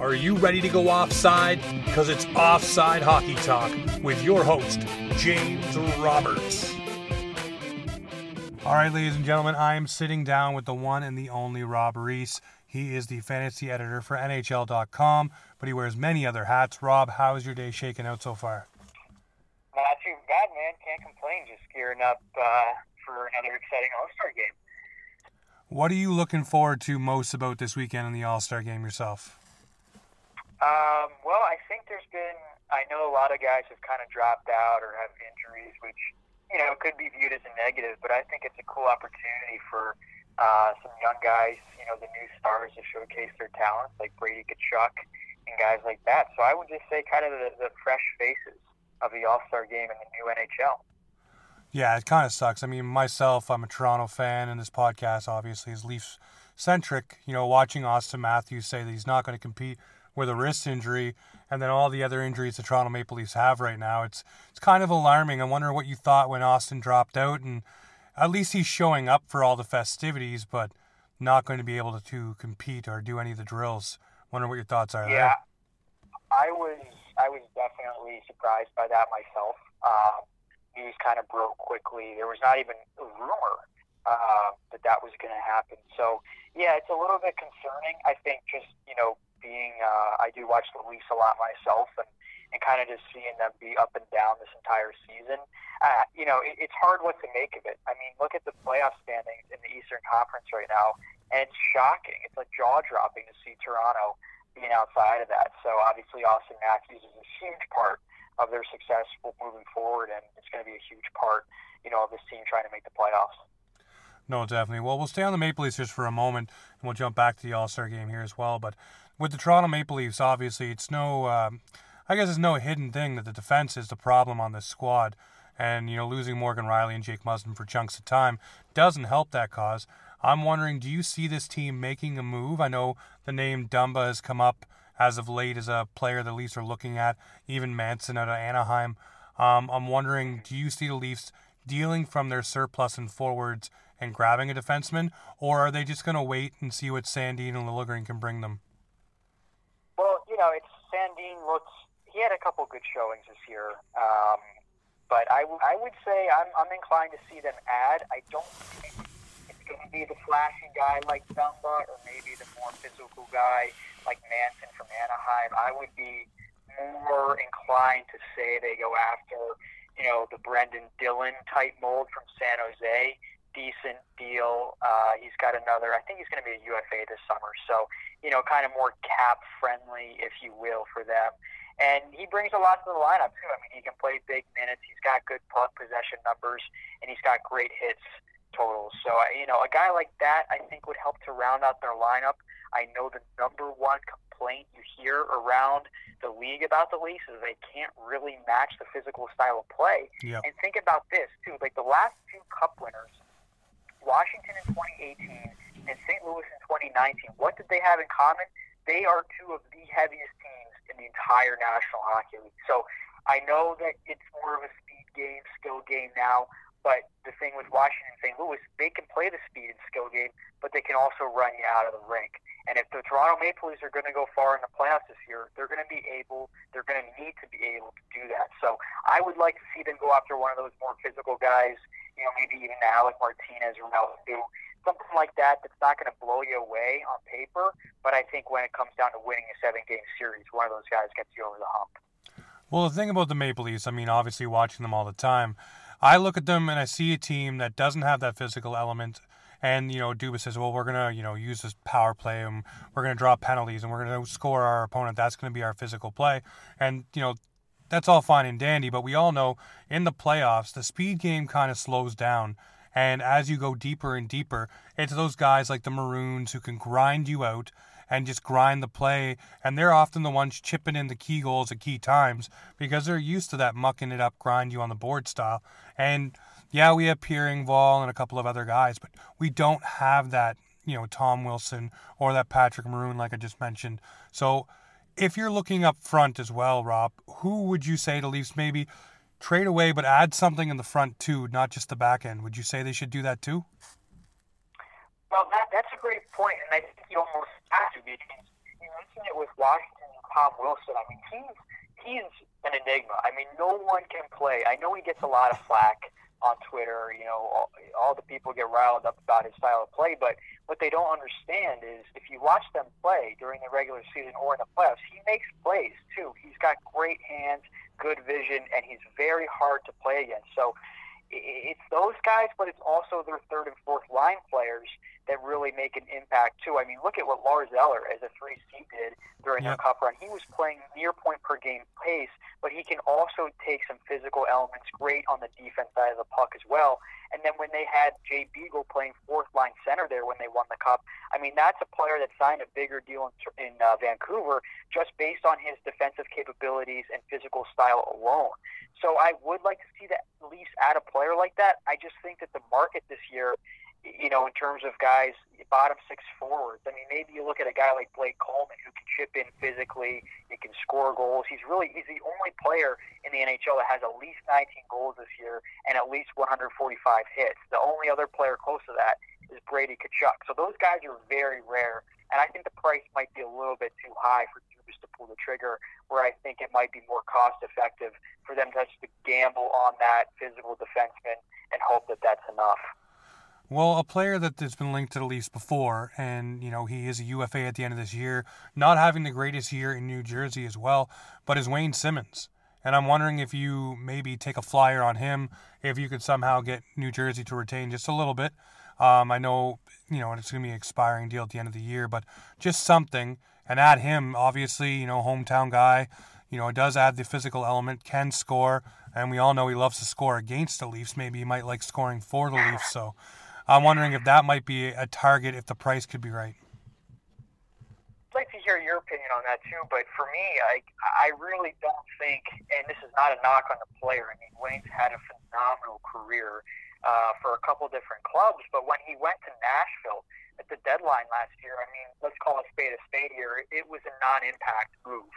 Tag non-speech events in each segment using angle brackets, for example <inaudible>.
Are you ready to go offside? Because it's Offside Hockey Talk with your host, James Roberts. All right, ladies and gentlemen, I am sitting down with the one and the only Rob Reese. He is the fantasy editor for NHL.com, but he wears many other hats. Rob, how is your day shaking out so far? Not too bad, man. Can't complain. Just gearing up uh, for another exciting All Star game. What are you looking forward to most about this weekend in the All Star game yourself? Um, well, I think there's been. I know a lot of guys have kind of dropped out or have injuries, which you know could be viewed as a negative. But I think it's a cool opportunity for uh, some young guys, you know, the new stars to showcase their talents, like Brady Tkachuk and guys like that. So I would just say, kind of the, the fresh faces of the All Star game in the new NHL. Yeah, it kind of sucks. I mean, myself, I'm a Toronto fan, and this podcast obviously is Leafs centric. You know, watching Auston Matthews say that he's not going to compete with a wrist injury and then all the other injuries the Toronto Maple Leafs have right now. It's it's kind of alarming. I wonder what you thought when Auston dropped out and at least he's showing up for all the festivities but not going to be able to, to compete or do any of the drills. Wonder what your thoughts are yeah, there. I was I was definitely surprised by that myself. Um, news kind of broke quickly. There was not even a rumor uh, that that was going to happen. So yeah, it's a little bit concerning. I think just you know being uh, I do watch the Leafs a lot myself, and and kind of just seeing them be up and down this entire season. Uh, you know, it, it's hard what to make of it. I mean, look at the playoff standings in the Eastern Conference right now, and it's shocking. It's like jaw dropping to see Toronto being outside of that. So obviously, Auston Matthews is a huge part of their success moving forward, and it's going to be a huge part, you know, of this team trying to make the playoffs. No, definitely. Well, we'll stay on the Maple Leafs just for a moment, and we'll jump back to the All Star game here as well. But with the Toronto Maple Leafs, obviously, it's no, um, I guess it's no hidden thing that the defense is the problem on this squad. And, you know, losing Morgan Rielly and Jake Muzzin for chunks of time doesn't help that cause. I'm wondering, do you see this team making a move? I know the name Dumba has come up as of late as a player the Leafs are looking at, even Manson out of Anaheim. Um, I'm wondering, do you see the Leafs dealing from their surplus in forwards and grabbing a defenseman, or are they just going to wait and see what Sandin and Liljegren can bring them? Know, it's Sandin looks. He had a couple good showings this year, um, but I, w- I would say I'm, I'm inclined to see them add. I don't think it's going to be the flashy guy like Dumba, or maybe the more physical guy like Manson from Anaheim. I would be more inclined to say they go after, you know, the Brenden Dillon type mold from San Jose decent deal. Uh, he's got another. I think he's going to be a UFA this summer, so you know, kind of more cap friendly, if you will, for them. And he brings a lot to the lineup too. I mean, he can play big minutes. He's got good puck possession numbers, and he's got great hits totals. So you know, a guy like that, I think, would help to round out their lineup. I know the number one complaint you hear around the league about the Leafs is they can't really match the physical style of play. Yep. And think about this too: like the last two Cup winners Washington in 2018 and St. Louis in 2019, what did they have in common? They are two of the heaviest teams in the entire National Hockey League. So I know that it's more of a speed game, skill game now, but the thing with Washington and St. Louis, they can play the speed and skill game, but they can also run you out of the rink. And if the Toronto Maple Leafs are going to go far in the playoffs this year, they're going to be able, they're going to need to be able to do that. So I would like to see them go after one of those more physical guys you know, maybe even Alec Martinez or Melsu, something like that that's not going to blow you away on paper. But I think when it comes down to winning a seven game series, one of those guys gets you over the hump. Well, the thing about the Maple Leafs, I mean, obviously watching them all the time, I look at them and I see a team that doesn't have that physical element. And, you know, Dubas says, well, we're going to, you know, use this power play and we're going to draw penalties and we're going to score our opponent. That's going to be our physical play. And, you know, that's all fine and dandy, but we all know in the playoffs, the speed game kind of slows down. And as you go deeper and deeper, it's those guys like the Maroons who can grind you out and just grind the play. And they're often the ones chipping in the key goals at key times because they're used to that mucking it up, grind you on the board style. And yeah, we have Pierre Engvall and a couple of other guys, but we don't have that, you know, Tom Wilson or that Patrick Maroon, like I just mentioned. So if you're looking up front as well, Rob, who would you say to Leafs maybe trade away but add something in the front too, not just the back end? Would you say they should do that too? Well, that, that's a great point, and I think you almost have to because you mentioned it with Washington, Tom Wilson. I mean, he's he's an enigma. I mean, no one can play. I know he gets a lot of flack on Twitter. You know, all, all the people get riled up about his style of play, but what they don't understand is if you watch them play during the regular season or in the playoffs, he makes plays too. He's got great hands, good vision, and he's very hard to play against. So it's those guys, but it's also their third and fourth line players that really make an impact too. I mean, look at what Lars Eller as a three C did during yep. their cup run. He was playing near point per game pace, but he can also take some physical elements great on the defense side of the puck as well. And then when they had Jay Beagle playing fourth line center there when they won the cup, I mean that's a player that signed a bigger deal in, in uh, Vancouver just based on his defensive capabilities and physical style alone. So I would like to see that at least add a player like that. I just think that the market this year you know, in terms of guys, bottom six forwards. I mean, maybe you look at a guy like Blake Coleman who can chip in physically, he can score goals. He's really he's the only player in the NHL that has at least 19 goals this year and at least 145 hits. The only other player close to that is Brady Tkachuk. So those guys are very rare, and I think the price might be a little bit too high for Dubas to pull the trigger. Where I think it might be more cost effective for them to just gamble on that physical defenseman and hope that that's enough. Well, a player that has been linked to the Leafs before, and you know he is a UFA at the end of this year, not having the greatest year in New Jersey as well, but is Wayne Simmonds, And I'm wondering if you maybe take a flyer on him, if you could somehow get New Jersey to retain just a little bit. Um, I know you know it's going to be an expiring deal at the end of the year, but just something, and add him. Obviously, you know, hometown guy. You know, it does add the physical element, can score, and we all know he loves to score against the Leafs. Maybe he might like scoring for the Leafs. So I'm wondering if that might be a target if the price could be right. I'd like to hear your opinion on that too, but for me, I I really don't think, and this is not a knock on the player. I mean, Wayne's had a phenomenal career uh, for a couple different clubs, but when he went to Nashville at the deadline last year, I mean, let's call a spade a spade here. It was a non-impact move.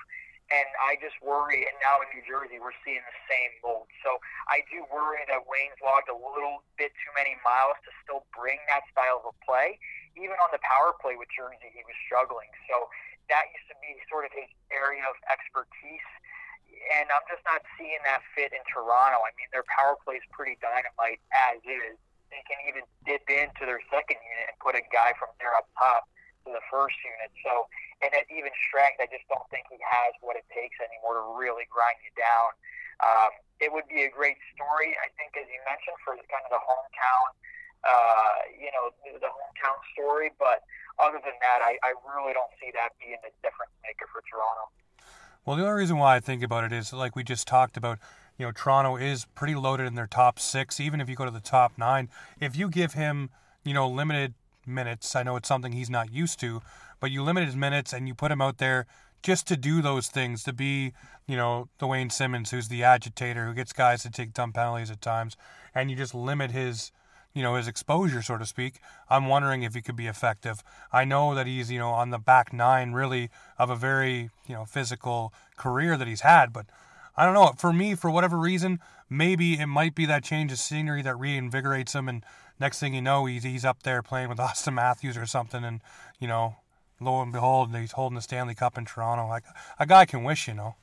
And I just worry, and now in New Jersey, we're seeing the same mold. So I do worry that Wayne's logged a little bit too many miles to still bring that style of play. Even on the power play with Jersey, he was struggling. So that used to be sort of his area of expertise. And I'm just not seeing that fit in Toronto. I mean, their power play is pretty dynamite as is. They can even dip into their second unit and put a guy from there up top to the first unit. So and at even strength, I just don't think he has what it takes anymore to really grind you down. Um, it would be a great story, I think, as you mentioned, for kind of the hometown, uh, you know, the hometown story. But other than that, I, I really don't see that being a difference maker for Toronto. Well, the only reason why I think about it is, like we just talked about, you know, Toronto is pretty loaded in their top six. Even if you go to the top nine, if you give him, you know, limited minutes, I know it's something he's not used to, but you limit his minutes and you put him out there just to do those things, to be, you know, the Wayne Simmonds who's the agitator, who gets guys to take dumb penalties at times, and you just limit his, you know, his exposure, so to speak. I'm wondering if he could be effective. I know that he's, you know, on the back nine really of a very, you know, physical career that he's had, but I don't know. For me, for whatever reason, maybe it might be that change of scenery that reinvigorates him, and next thing you know, he's he's up there playing with <laughs> Auston Matthews or something, and you know, lo and behold, he's holding the Stanley Cup in Toronto. Like a guy can wish, you know.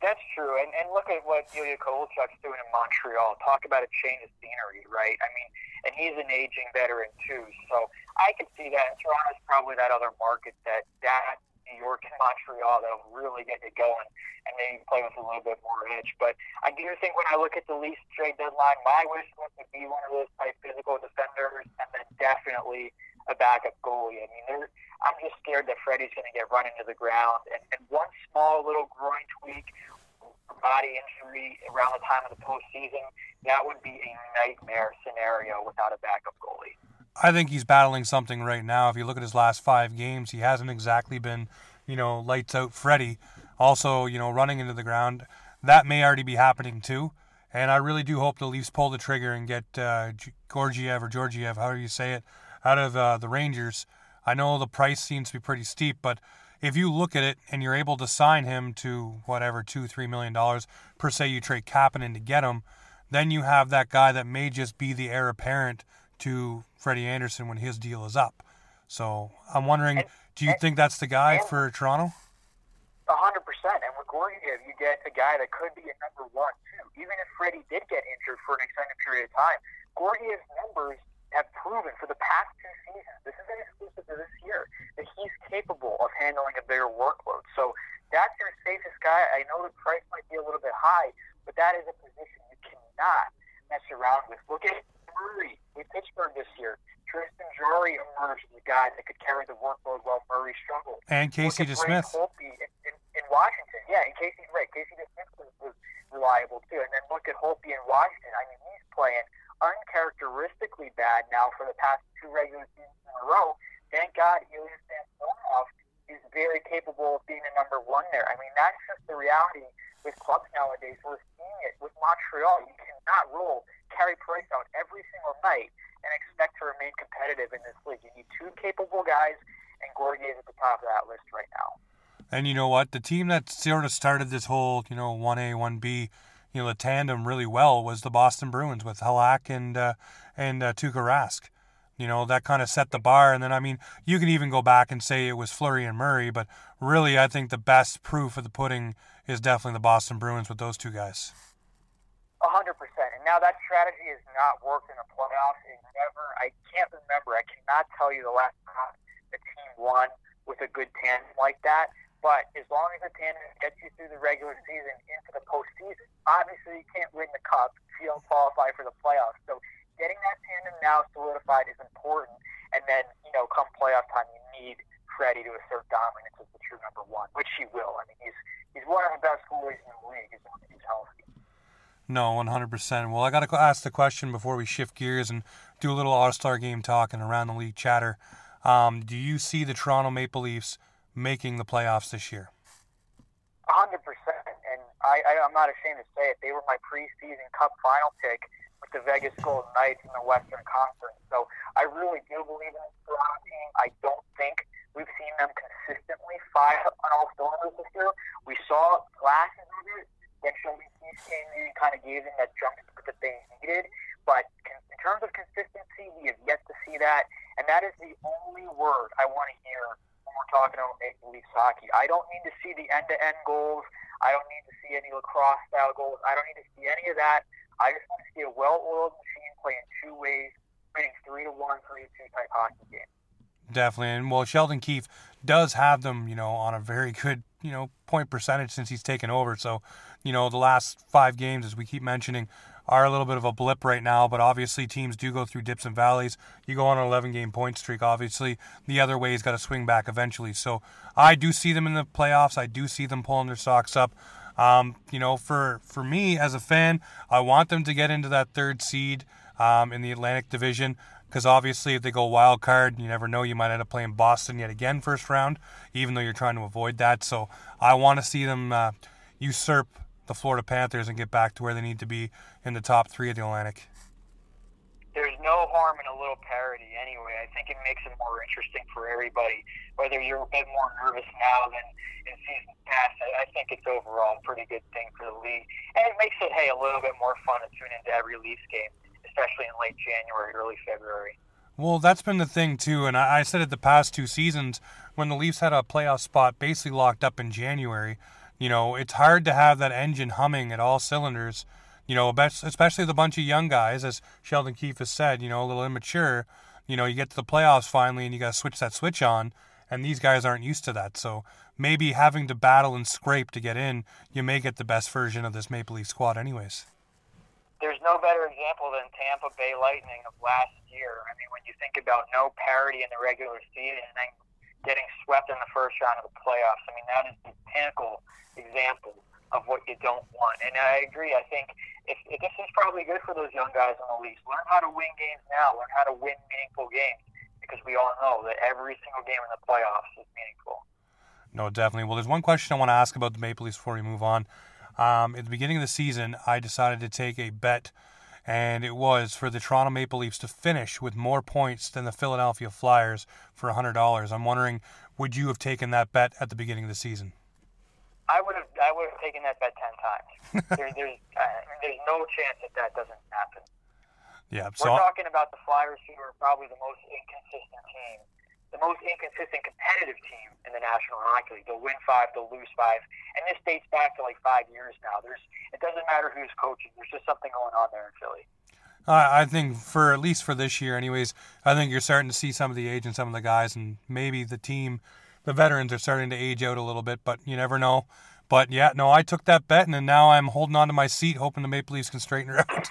That's true, and and look at what Ilya Kovalchuk's doing in Montreal. Talk about a change of scenery, right? I mean, and he's an aging veteran too, so I can see that. And Toronto's probably that other market that that New York and Montreal that'll really get you going and maybe play with a little bit more edge. But I do think when I look at the Leafs trade deadline, my wish list would be one of those type physical defenders, and then definitely a backup goalie. I mean, I'm just scared that Freddie's going to get run into the ground, and, and one small little groin tweak, body injury around the time of the postseason, that would be a nightmare scenario without a backup goalie. I think he's battling something right now. If you look at his last five games, he hasn't exactly been, you know, lights out Freddie. Also, you know, running into the ground. That may already be happening too. And I really do hope the Leafs pull the trigger and get uh, Gorgiev or Georgiev, however you say it, out of uh, the Rangers. I know the price seems to be pretty steep, but if you look at it and you're able to sign him to whatever two, three million dollars per se, you trade Kapanen to get him, then you have that guy that may just be the heir apparent to Freddie Andersen when his deal is up. So I'm wondering, do you think that's the guy for Toronto? hundred percent. And with Gorgiev, you get a guy that could be a number one too. Even if Freddie did get injured for an extended period of time, Georgiev's numbers have proven for the past two seasons, this isn't exclusive to this year, that he's capable of handling a bigger workload. So that's your safest guy. I know the price might be a little bit high, but that is a position you cannot mess around with. Look at Murray with Pittsburgh this year. Tristan Jarry emerged as a guy that could carry the workload while Murray struggled. And Casey DeSmith. Holtby in, in, in Washington. Yeah, and Casey, right. Casey DeSmith was, was reliable too. And then look at Holtby in Washington. I mean, he's playing uncharacteristically bad now for the past two regular seasons in a row. Thank God Ilya Samsonov is very capable of being a number one there. I mean, that's just the reality with clubs nowadays. We're seeing it with Montreal. You cannot roll Carey Price out every single night and expect to remain competitive in this league. You need two capable guys, and Gorgie is at the top of that list right now. And you know what? The team that sort of started this whole, you know, 1A, 1B, you know, the tandem really well was the Boston Bruins with Halak and uh, and uh, Tuukka Rask. You know, that kind of set the bar. And then, I mean, you can even go back and say it was Fleury and Murray, but really, I think the best proof of the pudding is definitely the Boston Bruins with those two guys. A hundred percent. And now that strategy has not worked in the playoffs. It never. I can't remember. I cannot tell you the last time the team won with a good tandem like that. But as long as the tandem gets you through the regular season into the postseason, obviously you can't win the cup if you don't qualify for the playoffs. So getting that tandem now solidified is important. And then you know, come playoff time, you need Freddie to assert dominance as the true number one, which he will. I mean, he's he's one of the best goalies in the league as long as he's healthy. No, 100%. Well, I got to ask the question before we shift gears and do a little All Star game talk and around the league chatter. Um, do you see the Toronto Maple Leafs making the playoffs this year? 100%. And I, I, I'm not ashamed to say it. They were my preseason cup final pick with the Vegas Golden Knights in the Western Conference. So I really do believe in this Toronto team. I don't think we've seen them consistently fire on all cylinders this year. We saw flashes of it when Sheldon Keefe came in and kind of gave them that jump that they needed. But in terms of consistency, we have yet to see that. And that is the only word I want to hear when we're talking about Maple Leafs hockey. I don't need to see the end-to-end goals. I don't need to see any lacrosse style goals. I don't need to see any of that. I just want to see a well-oiled machine playing two ways, winning three to one, three to two type hockey game. Definitely, and well, Sheldon Keefe does have them, you know, on a very good, you know, point percentage since he's taken over. So, you know, the last five games, as we keep mentioning, are a little bit of a blip right now, but obviously teams do go through dips and valleys. You go on an 11 game point streak, obviously, the other way's got to swing back eventually. So I do see them in the playoffs. I do see them pulling their socks up. Um, you know, for, for me as a fan, I want them to get into that third seed um, in the Atlantic Division because obviously if they go wild card, you never know, you might end up playing Boston yet again first round, even though you're trying to avoid that. So I want to see them uh, usurp the Florida Panthers and get back to where they need to be in the top three of the Atlantic. There's no harm in a little parity anyway. I think it makes it more interesting for everybody. Whether you're a bit more nervous now than in seasons past, I think it's overall a pretty good thing for the league. And it makes it, hey, a little bit more fun to tune into every Leafs game, especially in late January, early February. Well, that's been the thing too, and I, said it the past two seasons when the Leafs had a playoff spot basically locked up in January. You know, it's hard to have that engine humming at all cylinders. You know, especially the bunch of young guys, as Sheldon Keefe has said. You know, a little immature. You know, you get to the playoffs finally, and you got to switch that switch on, and these guys aren't used to that. So maybe having to battle and scrape to get in, you may get the best version of this Maple Leaf squad, anyways. There's no better example than Tampa Bay Lightning of last year. I mean, when you think about no parity in the regular season and then getting swept in the first round of the playoffs, I mean, that is the pinnacle example of what you don't want. And I agree. I think if, if this is probably good for those young guys in the Leafs. Learn how to win games now. Learn how to win meaningful games because we all know that every single game in the playoffs is meaningful. No, definitely. Well, there's one question I want to ask about the Maple Leafs before we move on. Um, at the beginning of the season, I decided to take a bet, and it was for the Toronto Maple Leafs to finish with more points than the Philadelphia Flyers for $100. I'm wondering, would you have taken that bet at the beginning of the season? I would have I would have taken that bet ten times. <laughs> there, there's uh, there's no chance that that doesn't happen. Yeah, so we're talking about the Flyers, who are probably the most inconsistent team, the most inconsistent competitive team in the National Hockey League. They'll win five, they'll lose five, and this dates back to like five years now. There's it doesn't matter who's coaching. There's just something going on there in Philly. I think for at least for this year, anyways, I think you're starting to see some of the age and some of the guys, and maybe the team, the veterans are starting to age out a little bit. But you never know. But yeah, no, I took that bet, and now I'm holding on to my seat, hoping the Maple Leafs can straighten her out. <laughs>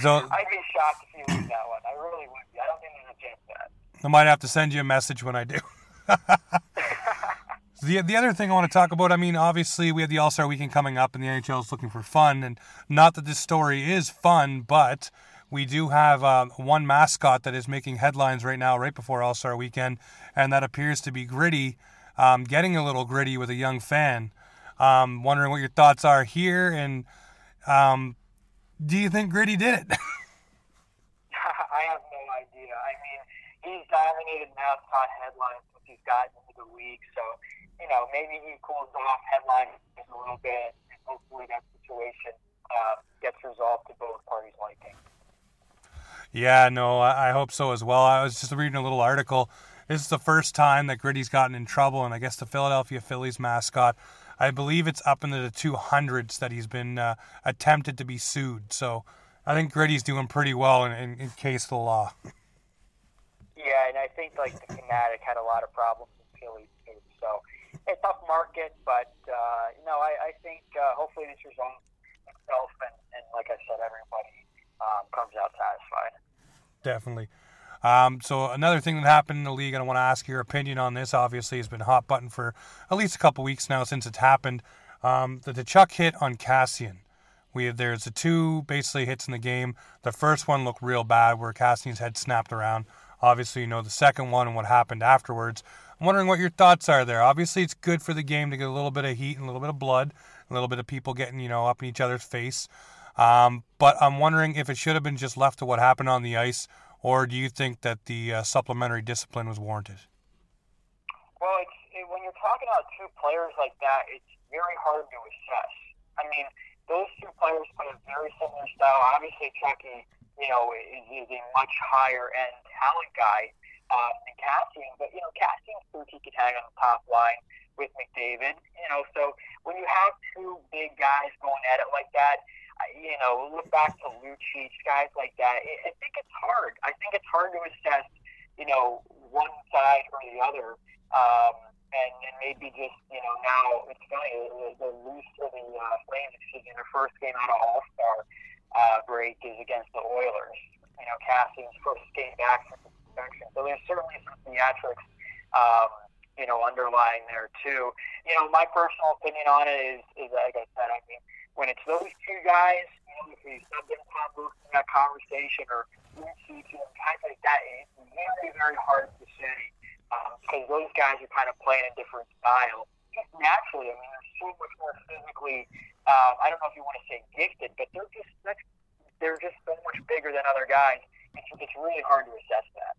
so I'd be shocked if you lose that one. I really would be. I don't think there's a chance that. I might have to send you a message when I do. <laughs> The, the other thing I want to talk about, I mean, obviously we have the All Star Weekend coming up, and the NHL is looking for fun. And not that this story is fun, but we do have uh, one mascot that is making headlines right now, right before All Star Weekend, and that appears to be Gritty, um, getting a little gritty with a young fan. Um, wondering what your thoughts are here, and um, do you think Gritty did it? <laughs> <laughs> I have no idea. I mean, he's dominated mascot headlines since he's gotten into the league, so you know, maybe he cools off headlines a little bit, and hopefully that situation uh, gets resolved to both parties' liking. Yeah, no, I hope so as well. I was just reading a little article. This is the first time that Gritty's gotten in trouble, and I guess the Philadelphia Phillies mascot, I believe it's up into the 200s that he's been uh, attempted to be sued. So I think Gritty's doing pretty well in, in, in case of the law. Yeah, and I think like the Fanatic had a lot of problems with Philly too. So a tough market, but uh, you know, I, I think uh, hopefully this resolves itself, and, and like I said, everybody um, comes out satisfied. Definitely. Um, so another thing that happened in the league, and I want to ask your opinion on this. Obviously, has been hot button for at least a couple weeks now since it's happened. Um, the Chuck hit on Kassian. We there's the two basically hits in the game. The first one looked real bad, where Kassian's head snapped around. Obviously, you know the second one and what happened afterwards. I'm wondering what your thoughts are there. Obviously, it's good for the game to get a little bit of heat and a little bit of blood, a little bit of people getting, you know, up in each other's face. Um, but I'm wondering if it should have been just left to what happened on the ice, or do you think that the uh, supplementary discipline was warranted? Well, it's, it, when you're talking about two players like that, it's very hard to assess. I mean, those two players play a very similar style. Obviously, Chucky, you know, is, is a much higher end talent guy um, and Kassian. But you know, Kassian's proof he could hang on the top line with McDavid. You know, so when you have two big guys going at it like that, you know, look back to Lucic, guys like that. I think it's hard. I think it's hard to assess, you know, one side or the other. Um, and, and maybe just, you know, now it's funny, the, the loose for the uh, Flames, excuse me, their first game out of All Star uh, break is against the Oilers. You know, Kassian's first game back from suspension. So there's certainly some theatrics, um, you know, underlying there too. You know, my personal opinion on it is, is like I said, I mean, when it's those two guys, you know, if you sub in Tom Booth in that conversation or Lucy to guys like that, it's very, very hard to say because um, those guys are kind of playing a different style. Just naturally, I mean, they're so much more physically. Uh, I don't know if you want to say gifted, but they're just they're just so much bigger than other guys. It's, it's really hard to assess that.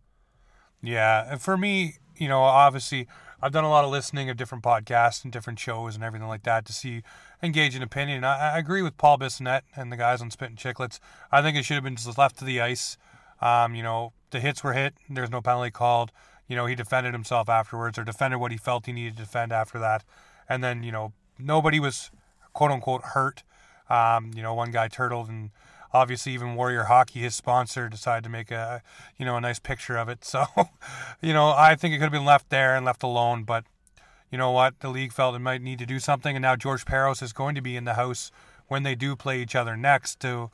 Yeah, and for me, you know, obviously, I've done a lot of listening of different podcasts and different shows and everything like that to see engage in opinion. I, I agree with Paul Bissonnette and the guys on Spittin' Chicklets. I think it should have been just left to the ice. Um, you know, the hits were hit. There's no penalty called. You know, he defended himself afterwards or defended what he felt he needed to defend after that. And then, you know, nobody was quote unquote hurt. Um, you know, one guy turtled and obviously even Warrior Hockey, his sponsor, decided to make a you know a nice picture of it. <laughs> So, you know, I think it could have been left there and left alone. But you know what, the league felt it might need to do something, and now George Parros is going to be in the house when they do play each other next. To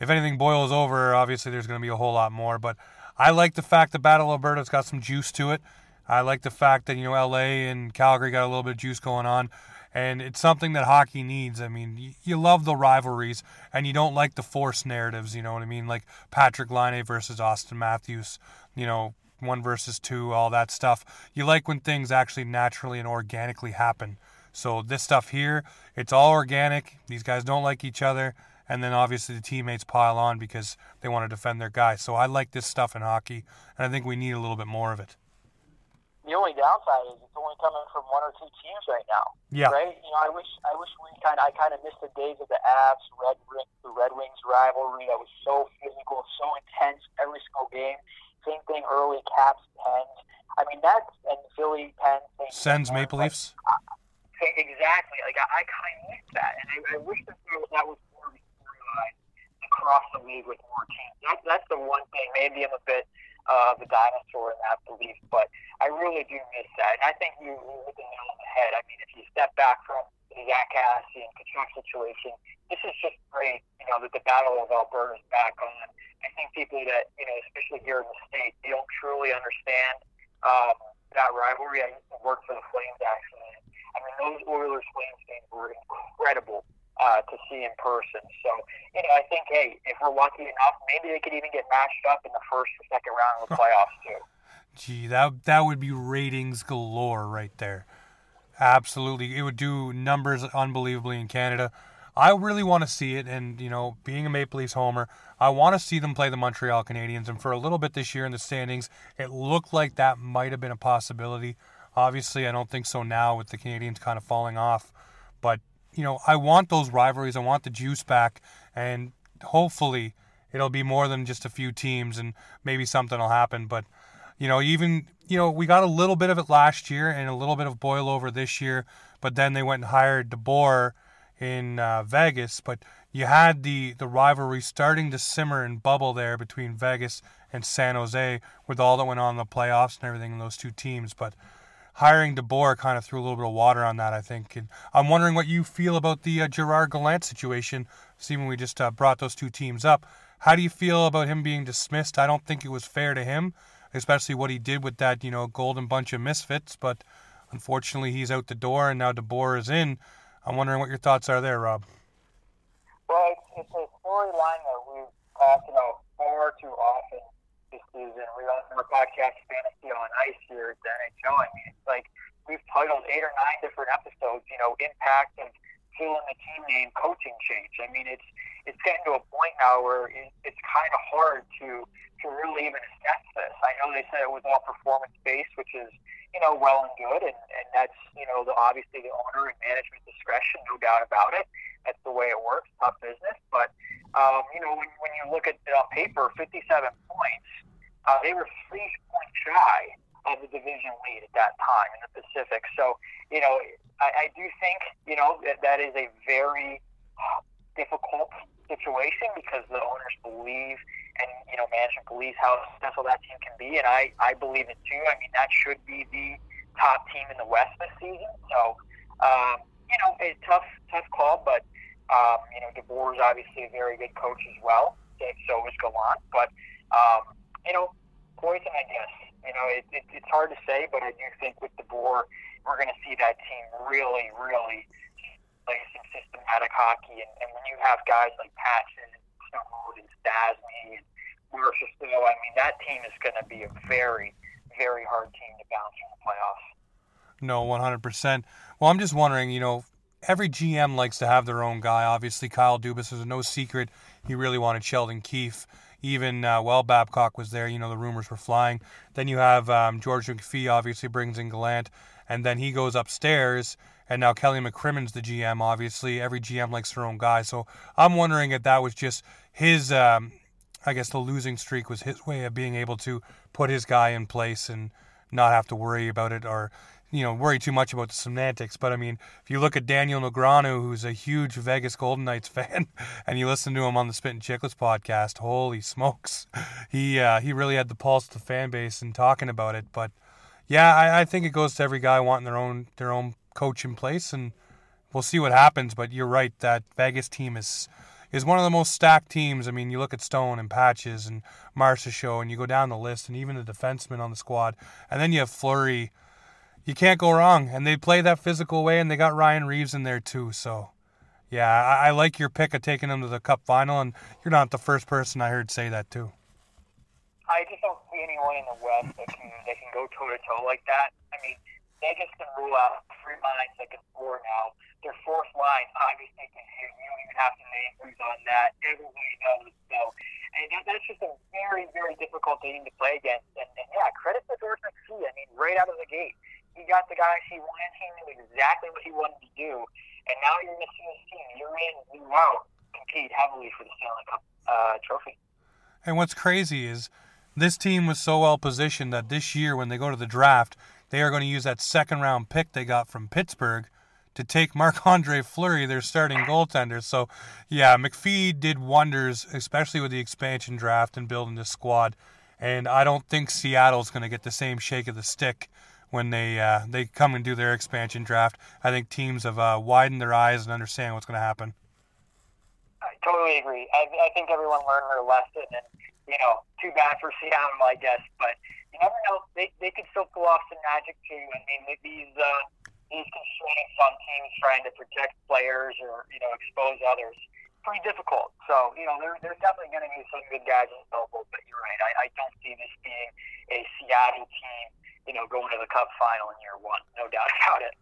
if anything boils over, obviously there's going to be a whole lot more. But I like the fact that Battle Alberta's got some juice to it. I like the fact that you know LA and Calgary got a little bit of juice going on and it's something that hockey needs. I mean, you, love the rivalries, and you don't like the forced narratives. You know what I mean? Like Patrik Laine versus Auston Matthews. You know, one versus two, all that stuff. You like when things actually naturally and organically happen. So this stuff here, it's all organic. These guys don't like each other, and then obviously the teammates pile on because they want to defend their guy. So I like this stuff in hockey, and I think we need a little bit more of it the only downside is it's only coming from one or two teams right now. Yeah. Right. You know, I wish I wish we kind I kind of missed the days of the Avs Red the Red Wings rivalry that was so physical, so intense every single game. Same thing early Caps Pens. I mean that's and Philly Pens. Sens Maple Leafs. Like, exactly exactly. Like I, I kind of miss that, and I, I wish that that was more storyline across the league with more teams. That's that's the one thing. Maybe I'm a bit uh, of a dinosaur in that belief, but I really do miss that. And I think you, you hit the nail on the head. I mean, if you step back from the Kassian and Tkachuk situation, this is just great. You know that the Battle of Alberta is back on. I think people that you know, especially here in the state, they don't truly understand um, that rivalry. I used to work for the Flames actually. I mean, those Oilers Flames games were incredible uh, to see in person. So, you know, I think, hey, if we're lucky enough, maybe they could even get matched up in the first or second round of the playoffs too. Gee, that that would be ratings galore right there. Absolutely, it would do numbers unbelievably in Canada. I really want to see it, and you know, being a Maple Leafs homer, I want to see them play the Montreal Canadiens. And for a little bit this year in the standings, it looked like that might have been a possibility. Obviously, I don't think so now with the Canadiens kind of falling off. But you know, I want those rivalries. I want the juice back, and hopefully it'll be more than just a few teams, and maybe something will happen. But you know, even you know, we got a little bit of it last year and a little bit of boil over this year, but then they went and hired DeBoer in uh, Vegas. But you had the the rivalry starting to simmer and bubble there between Vegas and San Jose with all that went on in the playoffs and everything in those two teams. But hiring DeBoer kind of threw a little bit of water on that, I think. And I'm wondering what you feel about the uh, Gerard Gallant situation. Seeing we just uh, brought those two teams up, how do you feel about him being dismissed? I don't think it was fair to him, especially what he did with that, you know, golden bunch of misfits. But unfortunately, he's out the door, and now DeBoer is in. I'm wondering what your thoughts are there, Rob. Well, it's, it's a storyline that we've talked about far too often this season. We on our podcast Fantasy on Ice here at the NHL. I mean, it's like we've titled eight or nine different episodes, you know, impact of filling the team name coaching change. I mean, it's it's getting to a point now where it, it's kind of hard to to really even assess this. I know they said it was all performance based, which is you know well and good, and and that's you know the obviously the owner and management discretion, no doubt about it. That's the way it works, tough business. But um, you know when when you look at it on paper, 57 points, uh, they were three points shy of the division lead at that time in the Pacific. So you know I, I do think you know that that is a very difficult situation because the owners believe and you know management believes how successful that team can be, and I I believe it too. I mean that should be the top team in the West this season. So um, you know a tough tough call, but um, you know DeBoer is obviously a very good coach as well. So is Gallant, but um, you know poison I guess. You know it, it, it's hard to say, but I do think with DeBoer we're going to see that team really really play some systematic hockey. And, and when you have guys like Patchen and Stone and Stastny and Stowe, I mean, that team is going to be a very, very hard team to bounce from the playoffs. No, 100%. Well, I'm just wondering, you know, every GM likes to have their own guy. Obviously, Kyle Dubas is no secret. He really wanted Sheldon Keefe. Even uh, while Babcock was there, you know, the rumors were flying. Then you have um, George McPhee obviously brings in Gallant, and then he goes upstairs and now Kelly McCrimmon's the GM. Obviously, every GM likes their own guy. So I'm wondering if that was just his. Um, I guess the losing streak was his way of being able to put his guy in place and not have to worry about it or you know worry too much about the semantics. But I mean, if you look at Daniel Negreanu, who's a huge Vegas Golden Knights <laughs> fan, and you listen to him on the Spittin' Chicklets podcast, holy smokes, <laughs> he uh, he really had the pulse of the fan base and talking about it. But yeah, I, I think it goes to every guy wanting their own their own coach in place, and we'll see what happens. But you're right that Vegas team is is one of the most stacked teams. I mean, you look at Stone and Patches and Marchessault, and you go down the list, and even the defensemen on the squad, and then you have Fleury. You can't go wrong, and they play that physical way, and they got Ryan Reaves in there too. So, yeah, I, I like your pick of taking them to the Cup final, and you're not the first person I heard say that too. I just don't anyone in the West that can that can go toe to toe like that. I mean, Vegas can rule out three lines that can score now. Their fourth line obviously can hit. You don't even have to name who's on that. Everybody knows. So, and that, that's just a very, very difficult team to play against. And, and yeah, credit to George McPhee. I mean, right out of the gate, he got the guys he wanted. He knew exactly what he wanted to do. And now you're missing his team. You're in, you out, compete heavily for the Stanley Cup uh, trophy. And what's crazy is this team was so well positioned that this year, when they go to the draft, they are going to use that second round pick they got from Pittsburgh to take Marc Andre Fleury, their starting goaltender. So, yeah, McPhee did wonders, especially with the expansion draft and building this squad. And I don't think Seattle's going to get the same shake of the stick when they uh, they come and do their expansion draft. I think teams have uh, widened their eyes and understand what's going to happen. I totally agree. I, I think everyone learned their lesson, and you know, too bad for Seattle, I guess. But you never know; they they could still pull off some magic too. I mean, these uh, these constraints on teams trying to protect players or you know expose others pretty difficult. So you know, there, there's definitely going to be some good guys available. But you're right; I, I don't see this being a Seattle team you know, going to the Cup final in year one. No doubt <laughs> about it.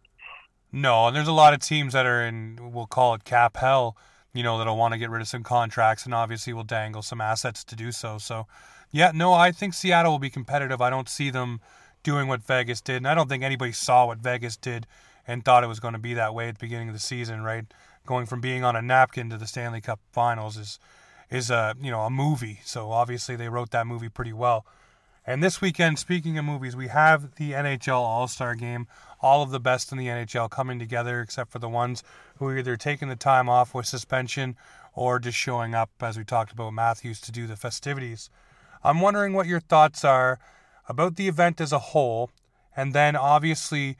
No, and there's a lot of teams that are in, we'll call it cap hell, you know, that'll want to get rid of some contracts and obviously will dangle some assets to do so. So, yeah, no, I think Seattle will be competitive. I don't see them doing what Vegas did, and I don't think anybody saw what Vegas did and thought it was going to be that way at the beginning of the season, right? Going from being on a napkin to the Stanley Cup Finals is is a you know a movie. So obviously they wrote that movie pretty well. And this weekend, speaking of movies, we have the NHL All Star Game. All of the best in the NHL coming together, except for the ones who are either taking the time off with suspension or just showing up, as we talked about Matthews, to do the festivities. I'm wondering what your thoughts are about the event as a whole, and then obviously.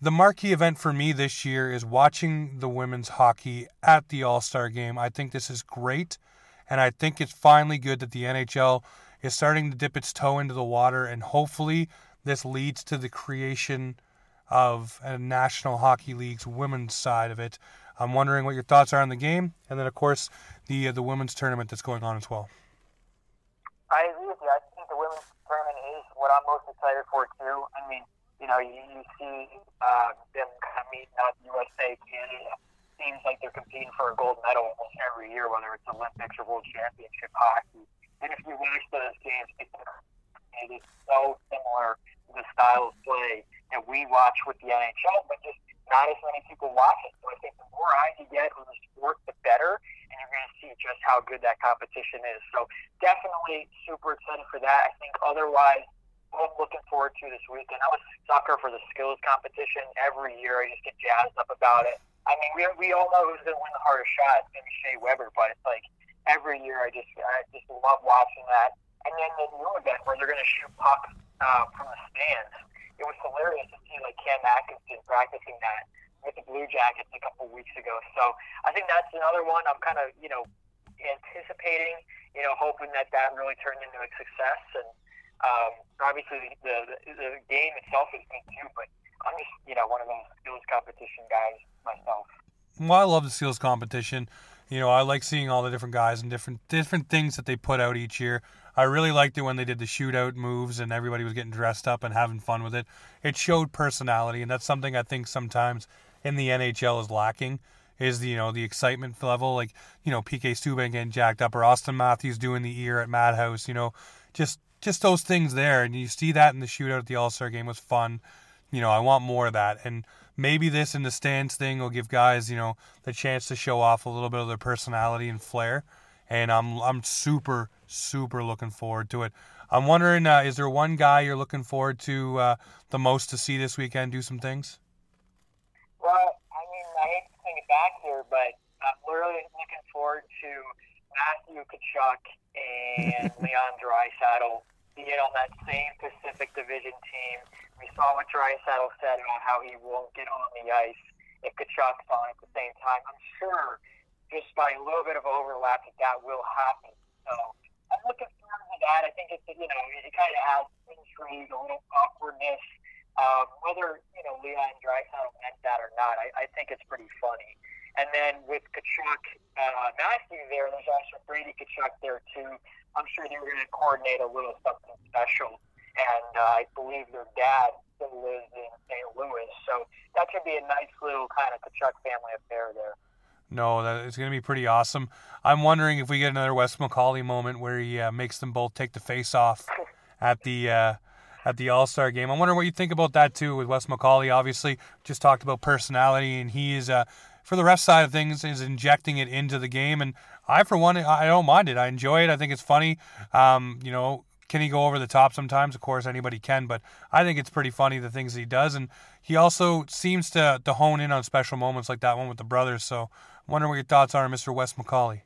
The marquee event for me this year is watching the women's hockey at the All Star game. I think this is great, and I think it's finally good that the NHL is starting to dip its toe into the water, and hopefully this leads to the creation of a National Hockey League's women's side of it. I'm wondering what your thoughts are on the game, and then of course the uh, the women's tournament that's going on as well. I agree with you. I think the women's tournament is what I'm most excited for too. I mean, you know, you, you see uh, them kind of meeting up USA, Canada. Seems like they're competing for a gold medal almost every year, whether it's Olympics or World Championship hockey. And if you watch those games, it is so similar to the style of play that we watch with the NHL, but just not as many people watch it. So I think the more eyes you get on the sport, the better, and you're going to see just how good that competition is. So definitely super excited for that. I think otherwise, what I'm looking forward to this weekend. I'm a sucker for the skills competition. Every year, I just get jazzed up about it. I mean, we we all know who's going to win the hardest shot. It's going to be Shea Weber, but it's like every year. I just I just love watching that. And then the new event where they're going to shoot pucks uh, from the stands. It was hilarious to see like Cam Atkinson practicing that with the Blue Jackets a couple weeks ago. So I think that's another one I'm kind of you know anticipating. You know, hoping that that really turned into a success. And um, obviously the, the the game itself is good too, but I'm just you know one of those skills competition guys myself. Well, I love the skills competition. You know, I like seeing all the different guys and different different things that they put out each year. I really liked it when they did the shootout moves and everybody was getting dressed up and having fun with it. It showed personality, and that's something I think sometimes in the NHL is lacking. Is the you know the excitement level like you know PK Subban getting jacked up or Auston Matthews doing the ear at Madhouse, you know, just just those things there, and you see that in the shootout at the All Star game was fun. You know, I want more of that, and maybe this in the stands thing will give guys, you know, the chance to show off a little bit of their personality and flair. And I'm I'm super super looking forward to it. I'm wondering, uh, is there one guy you're looking forward to uh, the most to see this weekend do some things? Well, I mean, I hate to bring it back here, but I'm really looking forward to Matthew Tkachuk and <laughs> Leon Draisaitl being on that same Pacific Division team we saw what Draisaitl said about how he won't get on the ice if Tkachuk's on at the same time. I'm sure just by a little bit of overlap that that will happen. So I'm looking forward to that. I think it's you know it kind of adds intrigue, a little awkwardness. Um, whether you know Leon Draisaitl meant that or not, I, I think it's pretty funny. And then with Tkachuk, uh, Matthew there, there's also Brady Tkachuk there too. I'm sure they were going to coordinate a little something special and uh, I believe their dad still lives in St. Louis. So that should be a nice little kind of Tkachuk family affair there. No, that is going to be pretty awesome. I'm wondering if we get another Wes McCauley moment where he uh, makes them both take the face off <laughs> at the uh, at the All Star game. I wonder what you think about that too. With Wes McCauley, obviously, just talked about personality, and he is uh, for the rest side of things is injecting it into the game. And I, for one, I don't mind it. I enjoy it. I think it's funny. Um, you know, can he go over the top sometimes? Of course, anybody can, but I think it's pretty funny the things he does, and he also seems to to hone in on special moments like that one with the brothers. So, I'm wondering what your thoughts are on Mr. Wes McCauley.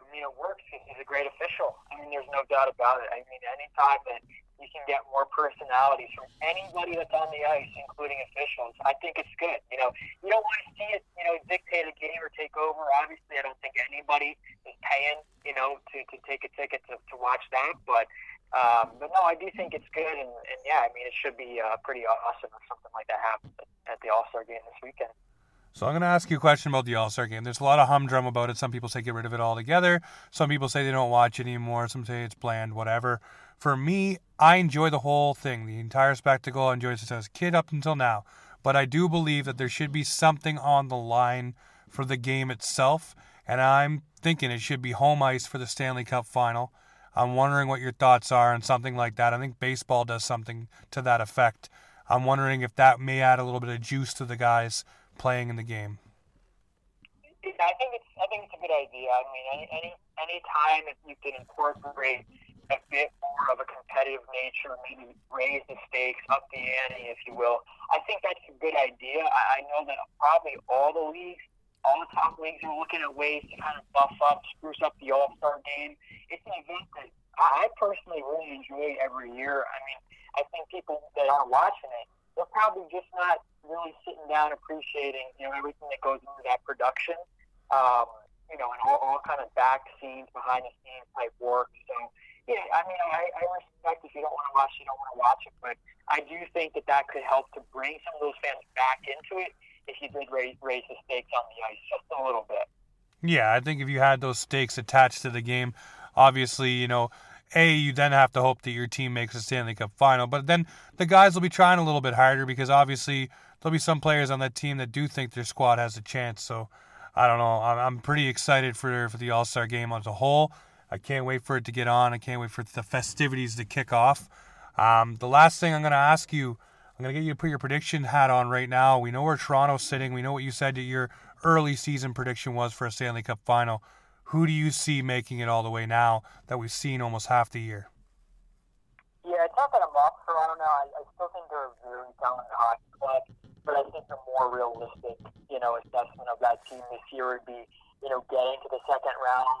I mean, it works. He's a great official. I mean, there's no doubt about it. I mean, anytime that you can get more personalities from anybody that's on the ice, including officials. I think it's good. You know, you don't want to see it, you know, dictate a game or take over. Obviously, I don't think anybody is paying, you know, to, to take a ticket to, to watch that. But, um, but no, I do think it's good. And, and yeah, I mean, it should be uh, pretty awesome if something like that happens at the All Star game this weekend. So I'm going to ask you a question about the All Star game. There's a lot of humdrum about it. Some people say get rid of it altogether. Some people say they don't watch it anymore. Some say it's bland, whatever. For me, I enjoy the whole thing, the entire spectacle. I enjoyed it as a kid up until now. But I do believe that there should be something on the line for the game itself. And I'm thinking it should be home ice for the Stanley Cup final. I'm wondering what your thoughts are on something like that. I think baseball does something to that effect. I'm wondering if that may add a little bit of juice to the guys playing in the game? I think it's I think it's a good idea. I mean, any any any time if you can incorporate a bit more of a competitive nature, maybe raise the stakes, up the ante, if you will. I think that's a good idea. I, I know that probably all the leagues, all the top leagues are looking at ways to kind of buff up, spruce up the All Star game. It's an event that I personally really enjoy every year. I mean, I think people that are watching it, they're probably just not really sitting down, appreciating you know everything that goes into that production. Um, you know, and all, all kind of back scenes, behind the scenes type work. So, yeah, I mean, I, I respect if you don't want to watch, you don't want to watch it, but I do think that that could help to bring some of those fans back into it if you did raise, raise the stakes on the ice just a little bit. Yeah, I think if you had those stakes attached to the game, obviously, you know, a, you then have to hope that your team makes a Stanley Cup final. But then the guys will be trying a little bit harder because obviously there'll be some players on that team that do think their squad has a chance. So I don't know. I'm, pretty excited for for the All Star game as a whole. I can't wait for it to get on. I can't wait for the festivities to kick off. Um, the last thing I'm going to ask you, I'm going to get you to put your prediction hat on right now. We know where Toronto's sitting. We know what you said that your early season prediction was for a Stanley Cup final. Who do you see making it all the way now that we've seen almost half the year? Yeah, it's not that I'm off Toronto now. I, I still think they're a very talented hockey club, but I think the more realistic, you know, assessment of that team this year would be, you know, getting to the second round,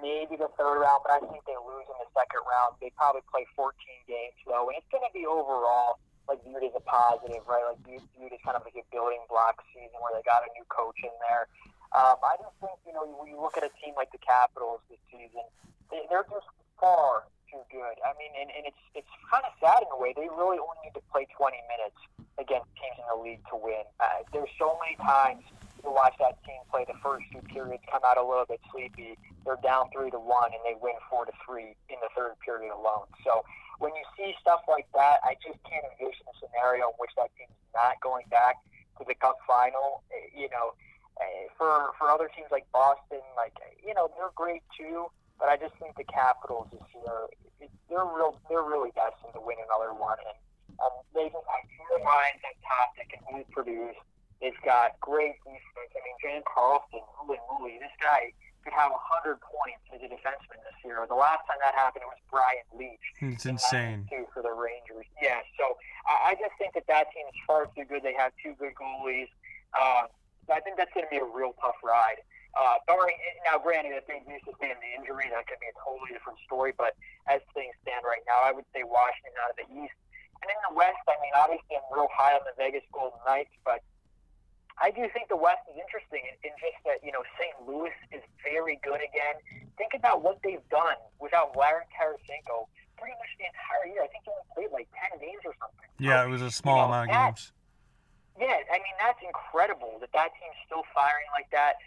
maybe the third round, but I think they lose in the second round. They probably play 14 games though, and it's going to be overall like viewed as a positive, right? Like viewed, as kind of like a building block season where they got a new coach in there. Um, I just think, you know, when you look at a team like the Capitals this season, they, they're just far too good. I mean, and, and it's it's kind of sad in a way. They really only need to play 20 minutes against teams in the league to win. Uh, there's so many times you watch that team play the first two periods, come out a little bit sleepy. They're down three to one, and they win four to three in the third period alone. So when you see stuff like that, I just can't envision a scenario in which that team is not going back to the Cup final. You know uh, for for other teams like Boston, like you know they're great too. But I just think the Capitals this year, they're real, they're really destined to win another one, and um, they just have pure minds at top that can really produce. They've got great defense. I mean, John Carlson, holy moly, this guy could have 100 points as a defenseman this year. The last time that happened, it was Brian Leetch. It's insane. Too for the Rangers. Yeah, so I, I just think that that team is far too good. They have two good goalies. Uh, I think that's going to be a real tough ride. Uh, barring now, granted, if they do sustain the injury, that could be a totally different story. But as things stand right now, I would say Washington out of the East, and in the West. I mean, obviously, I'm real high on the Vegas Golden Knights, but I do think the West is interesting in, in just that you know St. Louis is very good again. Think about what they've done without Larry Tarasenko pretty much the entire year. I think they only played like ten games or something. Yeah, it was a small you know, amount of games. Yeah, I mean that's incredible that that team's still firing like that.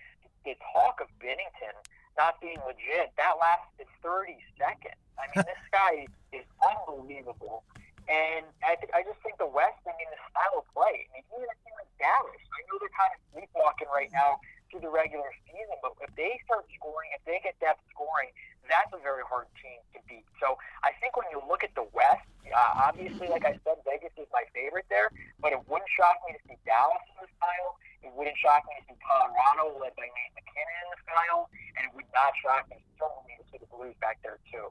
The talk of Binnington not being legit that lasted 30 seconds. I mean, this <laughs> guy is unbelievable, and I th- I just think the West. I mean, the style of play. I mean, even a team like Dallas. I know they're kind of sleepwalking right now through the regular season, but if they start scoring, if they get depth scoring, that's a very hard team to beat. So I think when you look at the West, uh, obviously, like I said, Vegas is my favorite there, but it wouldn't shock me to see Dallas in the final. It wouldn't shock me to see Colorado led by Nate MacKinnon in the final, and it would not shock me if certainly to see the Blues back there too.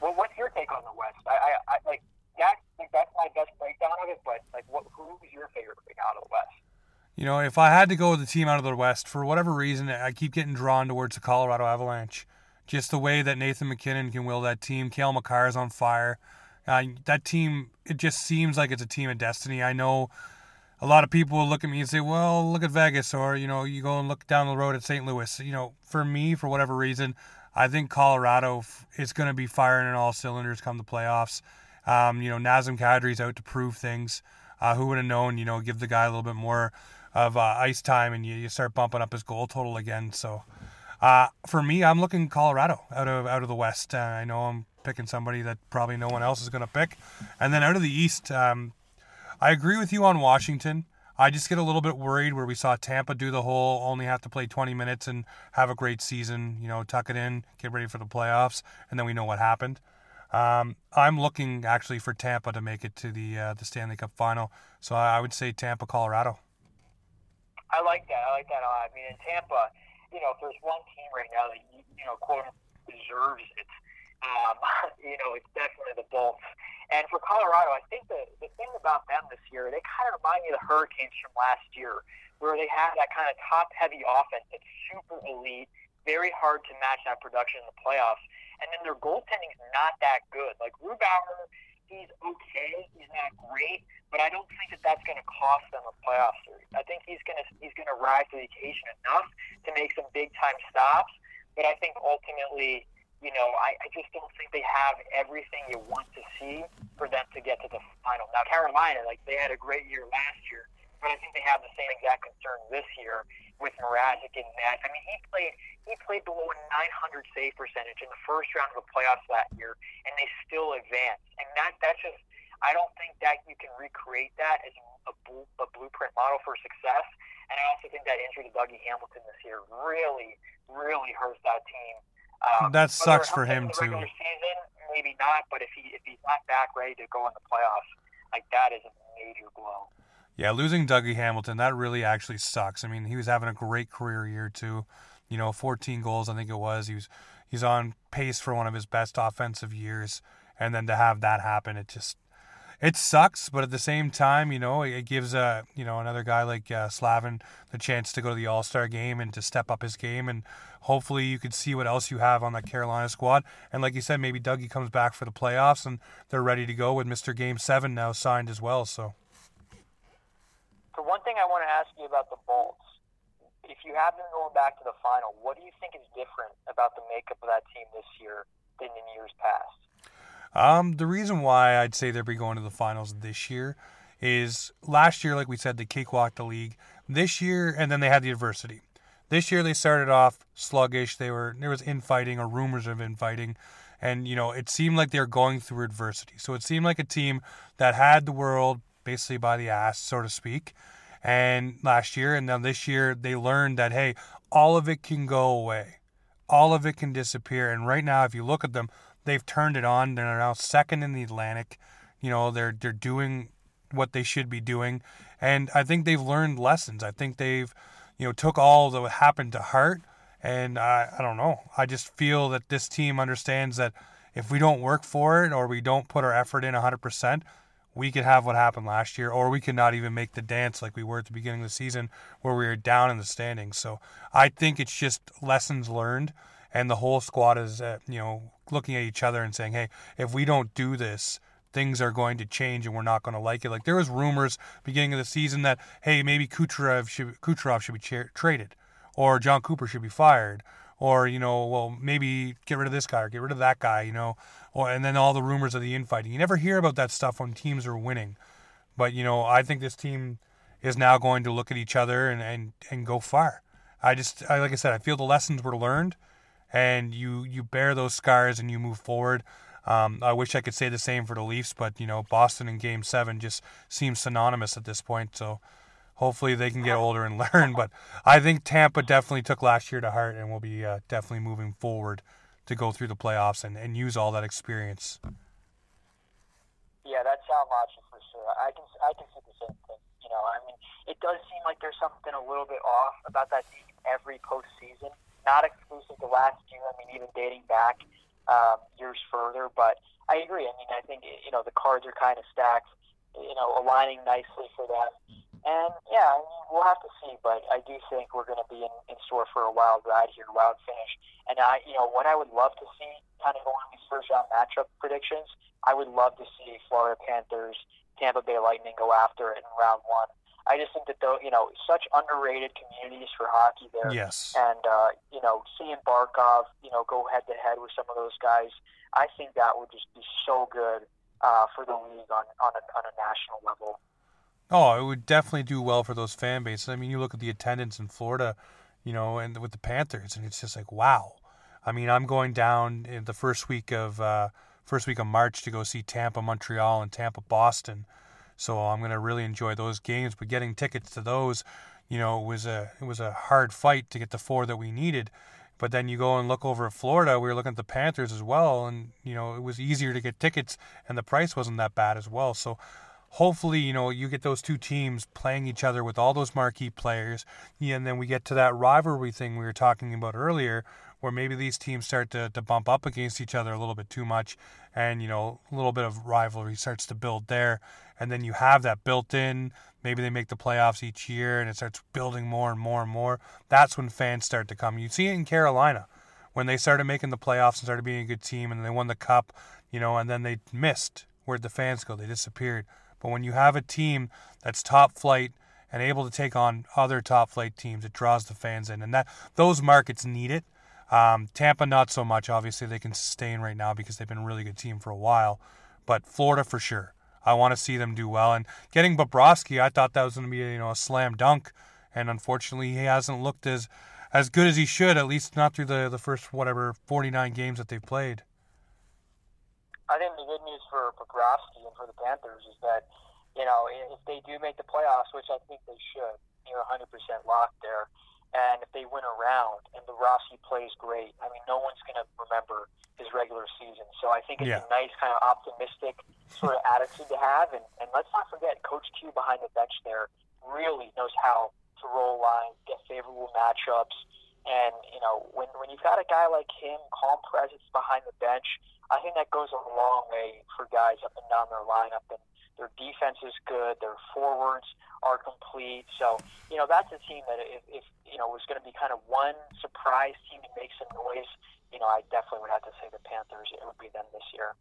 well, what's your take on the West? I, I, I like that. Like that's my best breakdown of it. But like, what who's your favorite out of the West? You know, if I had to go with the team out of the West, for whatever reason, I keep getting drawn towards the Colorado Avalanche. Just the way that Nathan MacKinnon can will that team. Cale Makar is on fire. Uh, that team, it just seems like it's a team of destiny. I know a lot of people will look at me and say, well, look at Vegas, or, you know, you go and look down the road at St. Louis. You know, for me, for whatever reason, I think Colorado is going to be firing in all cylinders come the playoffs. Um, you know, Nazem Kadri's out to prove things. Uh, who would have known, you know, give the guy a little bit more of uh, ice time and you, you start bumping up his goal total again. So uh, for me, I'm looking Colorado out of out of the West. Uh, I know I'm picking somebody that probably no one else is going to pick. And then out of the East, um, I agree with you on Washington. I just get a little bit worried where we saw Tampa do the whole only have to play 20 minutes and have a great season, you know, tuck it in, get ready for the playoffs, and then we know what happened. Um, I'm looking actually for Tampa to make it to the uh, the Stanley Cup final, so I would say Tampa, Colorado. I like that. I like that a lot. I mean, in Tampa, you know, if there's one team right now that you know, quote deserves it, um, <laughs> you know, it's definitely the Bolts. And for Colorado, I think the the thing about them this year, they kind of remind me of the Hurricanes from last year, where they have that kind of top heavy offense that's super elite, very hard to match that production in the playoffs. And then their goaltending is not that good. Like Grubauer, he's okay, he's not great, but I don't think that that's going to cost them a playoff series. I think he's going to he's going to rise to the occasion enough to make some big time stops. But I think ultimately you know, I, I just don't think they have everything you want to see for them to get to the final. Now, Carolina, like they had a great year last year, but I think they have the same exact concern this year with Mrazek and net. I mean, he played he played below a 900 save percentage in the first round of the playoffs that year, and they still advanced. And that that's just I don't think that you can recreate that as a, a blueprint model for success. And I also think that injury to Dougie Hamilton this year really, really hurts that team um, that sucks for him too. Season, maybe not, but if he if he's not back ready to go in the playoffs, like that is a major blow. Yeah, losing Dougie Hamilton, that really actually sucks. I mean, he was having a great career year too. You know, 14 goals, I think it was. He was he's on pace for one of his best offensive years, and then to have that happen, it just it sucks, but at the same time, you know, it gives a uh, you know another guy like uh, Slavin the chance to go to the All Star game and to step up his game, and hopefully you could see what else you have on that Carolina squad. And like you said, maybe Dougie comes back for the playoffs and they're ready to go with Mister Game Seven now signed as well. So. So one thing I want to ask you about the Bolts, if you have them going back to the final, what do you think is different about the makeup of that team this year than in years past? Um, the reason why I'd say they'll be going to the finals this year is last year, like we said, they cakewalked the league. This year, and then they had the adversity. This year they started off sluggish. They were there was infighting or rumors of infighting, and you know it seemed like they were going through adversity. So it seemed like a team that had the world basically by the ass, so to speak. And last year, and now this year, they learned that hey, all of it can go away, all of it can disappear. And right now, if you look at them, they've turned it on. They're now second in the Atlantic. You know, they're they're doing what they should be doing, and I think they've learned lessons. I think they've, you know, took all that happened to heart. And I, I don't know. I just feel that this team understands that if we don't work for it or we don't put our effort in 100%, we could have what happened last year, or we could not even make the dance like we were at the beginning of the season where we were down in the standings. So I think it's just lessons learned and the whole squad is uh, you know looking at each other and saying, hey, if we don't do this, things are going to change and we're not going to like it. Like there was rumors beginning of the season that hey, maybe Kucherov should Kucherov should be tra- traded, or Jon Cooper should be fired, or you know, well maybe get rid of this guy or get rid of that guy, you know, or and then all the rumors of the infighting. You never hear about that stuff when teams are winning, but you know, I think this team is now going to look at each other and and, and go far. I just, I, like I said, I feel the lessons were learned and you you bear those scars and you move forward. Um, I wish I could say the same for the Leafs, but you know Boston in Game Seven just seems synonymous at this point. So hopefully they can get older and <laughs> learn. But I think Tampa definitely took last year to heart and will be uh, definitely moving forward to go through the playoffs and, and use all that experience. Yeah, that's Sal Machi for sure. I can I can see the same thing. You know, I mean, it does seem like there's something a little bit off about that team every postseason not exclusive to last year. I mean, even dating back um, years further. But I agree. I mean, I think you know the cards are kind of stacked, you know, aligning nicely for them. And yeah, I mean, we'll have to see, but I do think we're going to be in, in store for a wild ride here, wild finish. And I, you know, what I would love to see, kind of going these first round matchup predictions, I would love to see Florida Panthers, Tampa Bay Lightning go after it in round one. I just think that though, you know, such underrated communities for hockey there. Yes. And uh, you know, seeing Barkov, you know, go head to head with some of those guys, I think that would just be so good uh, for the league on on a, on a national level. Oh, it would definitely do well for those fan bases. I mean, you look at the attendance in Florida, you know, and with the Panthers, and it's just like wow. I mean, I'm going down in the first week of uh, first week of March to go see Tampa, Montreal, and Tampa, Boston. So I'm gonna really enjoy those games. But getting tickets to those, you know, it was a it was a hard fight to get the four that we needed. But then you go and look over at Florida. We were looking at the Panthers as well, and you know it was easier to get tickets, and the price wasn't that bad as well. So hopefully, you know, you get those two teams playing each other with all those marquee players. And then we get to that rivalry thing we were talking about earlier, where maybe these teams start to, to bump up against each other a little bit too much. And, you know, a little bit of rivalry starts to build there. And then you have that built in. Maybe they make the playoffs each year and it starts building more and more and more. That's when fans start to come. You see it in Carolina when they started making the playoffs and started being a good team and they won the cup, you know, and then they missed. Where'd the fans go? They disappeared. But when you have a team that's top flight and able to take on other top flight teams, it draws the fans in, and that those markets need it. Um, Tampa not so much. Obviously, they can sustain right now because they've been a really good team for a while. But Florida for sure. I want to see them do well. And getting Bobrovsky, I thought that was going to be you know a slam dunk, and unfortunately, he hasn't looked as as good as he should. At least not through the the first whatever 49 games that they've played. I think the good news for Bobrovsky and for the Panthers is that, you know, if they do make the playoffs, which I think they should, you're 100% locked there. And if they win a round and Bobrovsky plays great, I mean, no one's going to remember his regular season. So I think it's yeah. a nice kind of optimistic sort of attitude to have. And, and let's not forget, Coach Q behind the bench there really knows how to roll lines, get favorable matchups. And, you know, when, when you've got a guy like him, calm presence behind the bench, I think that goes a long way for guys up and down their lineup. And their defense is good. Their forwards are complete. So, you know, that's a team that if, if you know, was going to be kind of one surprise team to make some noise, you know, I definitely would have to say the Panthers. It would be them this year.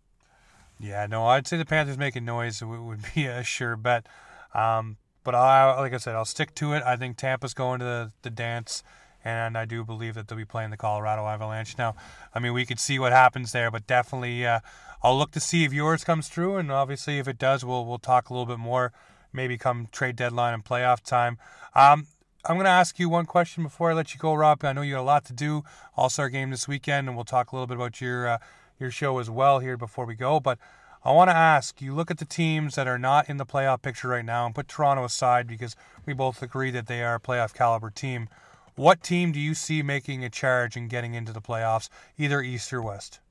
Yeah, no, I'd say the Panthers making noise would be a sure bet. Um, but I, like I said, I'll stick to it. I think Tampa's going to the, the dance and I do believe that they'll be playing the Colorado Avalanche. Now, I mean, we could see what happens there, but definitely, uh, I'll look to see if yours comes through, and obviously, if it does, we'll we'll talk a little bit more, maybe come trade deadline and playoff time. Um, I'm going to ask you one question before I let you go, Rob. I know you got a lot to do. All Star game this weekend, and we'll talk a little bit about your uh, your show as well here before we go. But I want to ask you look at the teams that are not in the playoff picture right now and put Toronto aside because we both agree that they are a playoff caliber team. What team do you see making a charge and getting into the playoffs, either East or West?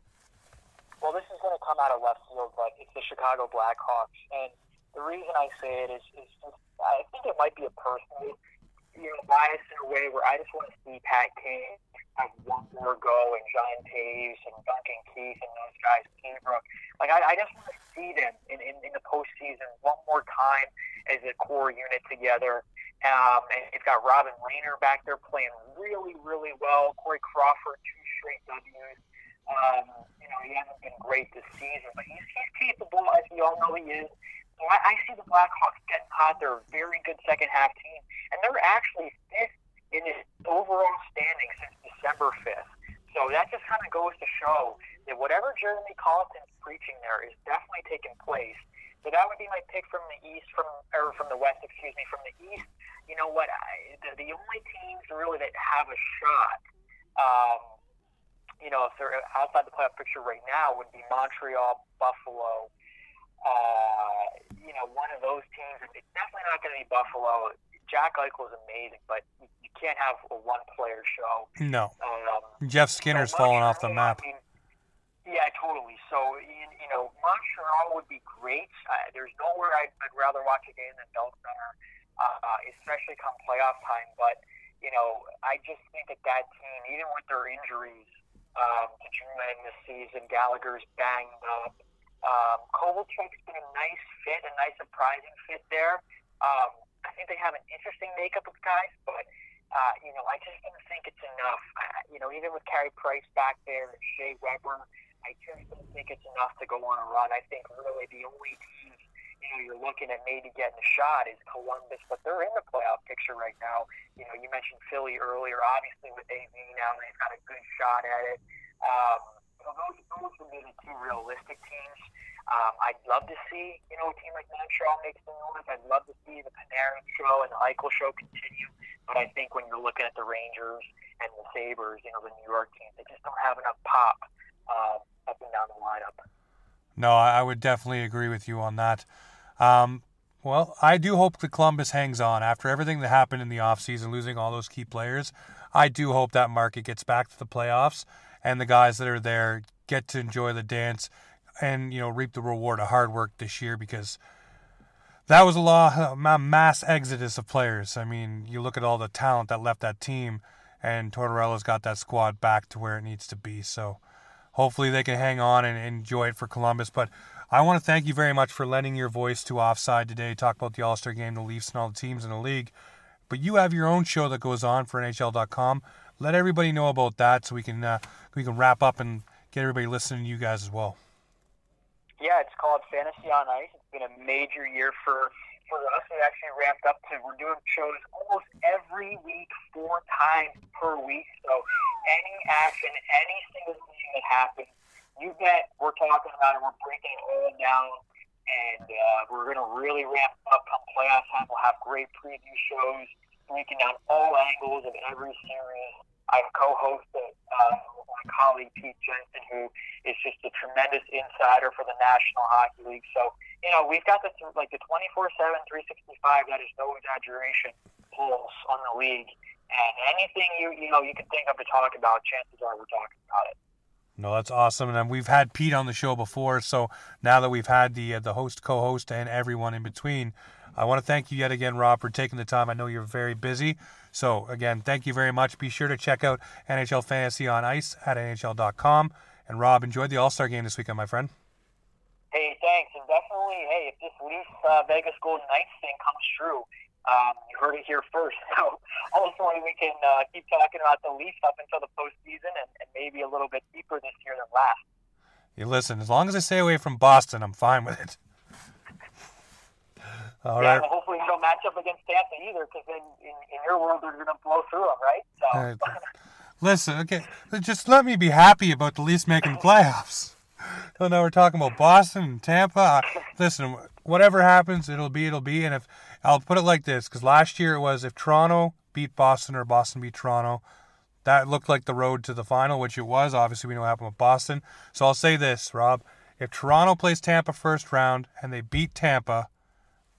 Well, this is going to come out of left field, but it's the Chicago Blackhawks, and the reason I say it is, is just, I think it might be a personal, you know, bias in a way where I just want to see Pat Kane have one more go and John Toews and Duncan Keith and those guys, Seabrook. Like I, I just want to see them in, in, in the postseason one more time as a core unit together. Um, and you've got Robin Lehner back there playing really, really well. Corey Crawford, two straight W's. Um, you know, he hasn't been great this season, but he's, he's capable, as we all know he is. So I, I see the Blackhawks getting hot. They're a very good second half team, and they're actually fifth in his overall standing since December 5th. So that just kind of goes to show that whatever Jeremy Colliton's preaching there is definitely taking place. So that would be my pick from the east, from or from the west, excuse me, from the east you know what? I, the, the only teams really that have a shot, um, you know, if they're outside the playoff picture right now, would be Montreal, Buffalo. Uh, you know, one of those teams. It's definitely not going to be Buffalo. Jack Eichel is amazing, but can't have a one-player show. No. Um, Jeff Skinner's so falling off the map. I mean, yeah, totally. So, you, you know, Montreal would be great. Uh, there's nowhere I'd, I'd rather watch a game than Bell Center uh, especially come playoff time. But you know, I just think that that team, even with their injuries, um, to in this season, Gallagher's banged up. Um, Kovalchuk's been a nice fit, a nice surprising fit there. Um, I think they have an interesting makeup of guys, but uh, you know, I just don't think it's enough. I, you know, even with Carey Price back there Shea Weber, I just don't think it's enough to go on a run. I think really the only teams you know you're looking at maybe getting a shot is Columbus, but they're in the playoff picture right now. You know, you mentioned Philly earlier. Obviously, with AV now, they've got a good shot at it. Um, so those, those would be the two realistic teams. Um, I'd love to see, you know, a team like Montreal makes the noise. I'd love to see the Panarin show and the Eichel show continue. But I think when you're looking at the Rangers and the Sabres, you know, the New York teams, they just don't have enough pop uh, up and down the lineup. No, I would definitely agree with you on that. Um, well, I do hope the Columbus hangs on after everything that happened in the offseason, losing all those key players. I do hope that market gets back to the playoffs and the guys that are there get to enjoy the dance and you know reap the reward of hard work this year because that was a lot a mass exodus of players. I mean, you look at all the talent that left that team, and Tortorella's got that squad back to where it needs to be. So hopefully they can hang on and enjoy it for Columbus. But I want to thank you very much for lending your voice to Offside today, talk about the All Star game, the Leafs, and all the teams in the league. But you have your own show that goes on for NHL.com let everybody know about that so we can uh, we can wrap up and get everybody listening to you guys as well. Called Fantasy on Ice. It's been a major year for for us. We actually ramped up to we're doing shows almost every week, four times per week. So any action, any single thing that happens, you bet we're talking about it. We're breaking it all down. And uh, we're going to really ramp up come playoff time. We'll have great preview shows breaking down all angles of every series. I've co-hosted uh, my colleague Pete Jensen, who is just a tremendous insider for the National Hockey League. So, you know, we've got this like the 24/7, 365. That is no exaggeration. Pulse on the league, and anything you you know you can think of to talk about, chances are we're talking about it. No, that's awesome, and we've had Pete on the show before. So now that we've had the uh, the host, co-host, and everyone in between, I want to thank you yet again, Rob, for taking the time. I know you're very busy. So, again, thank you very much. Be sure to check out NHL Fantasy on Ice at NHL.com. And, Rob, enjoy the All Star game this weekend, my friend. Hey, thanks. And definitely, hey, if this Leafs uh, Vegas Golden Knights thing comes true, um, you heard it here first. <laughs> So, hopefully, we can uh, keep talking about the Leafs up until the postseason and, and maybe a little bit deeper this year than last. You listen, as long as I stay away from Boston, I'm fine with it. <laughs> All yeah, right. Well, hopefully you don't match up against Tampa either, because then in, in your world they're going to blow through them, right? So. Right. Listen, okay, just let me be happy about the Leafs making <laughs> playoffs. So now we're talking about Boston and Tampa. Uh, listen, whatever happens, it'll be, it'll be. And if I'll put it like this, because last year it was if Toronto beat Boston or Boston beat Toronto, that looked like the road to the final, which it was. Obviously, we know what happened with Boston. So I'll say this, Rob: if Toronto plays Tampa first round and they beat Tampa,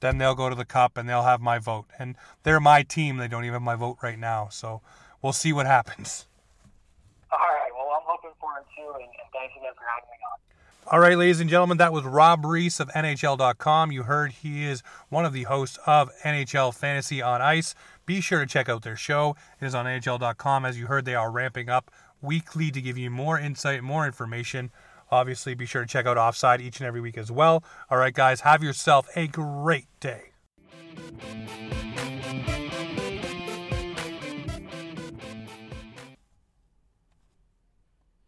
then they'll go to the cup and they'll have my vote. And they're my team. They don't even have my vote right now. So we'll see what happens. All right. Well, I'm hoping for it too. And, and thanks again for having me on. All right, ladies and gentlemen, that was Rob Reese of NHL.com. You heard he is one of the hosts of NHL Fantasy on Ice. Be sure to check out their show. It is on NHL.com. As you heard, they are ramping up weekly to give you more insight, more information Obviously, be sure to check out Offside each and every week as well. All right, guys, have yourself a great day.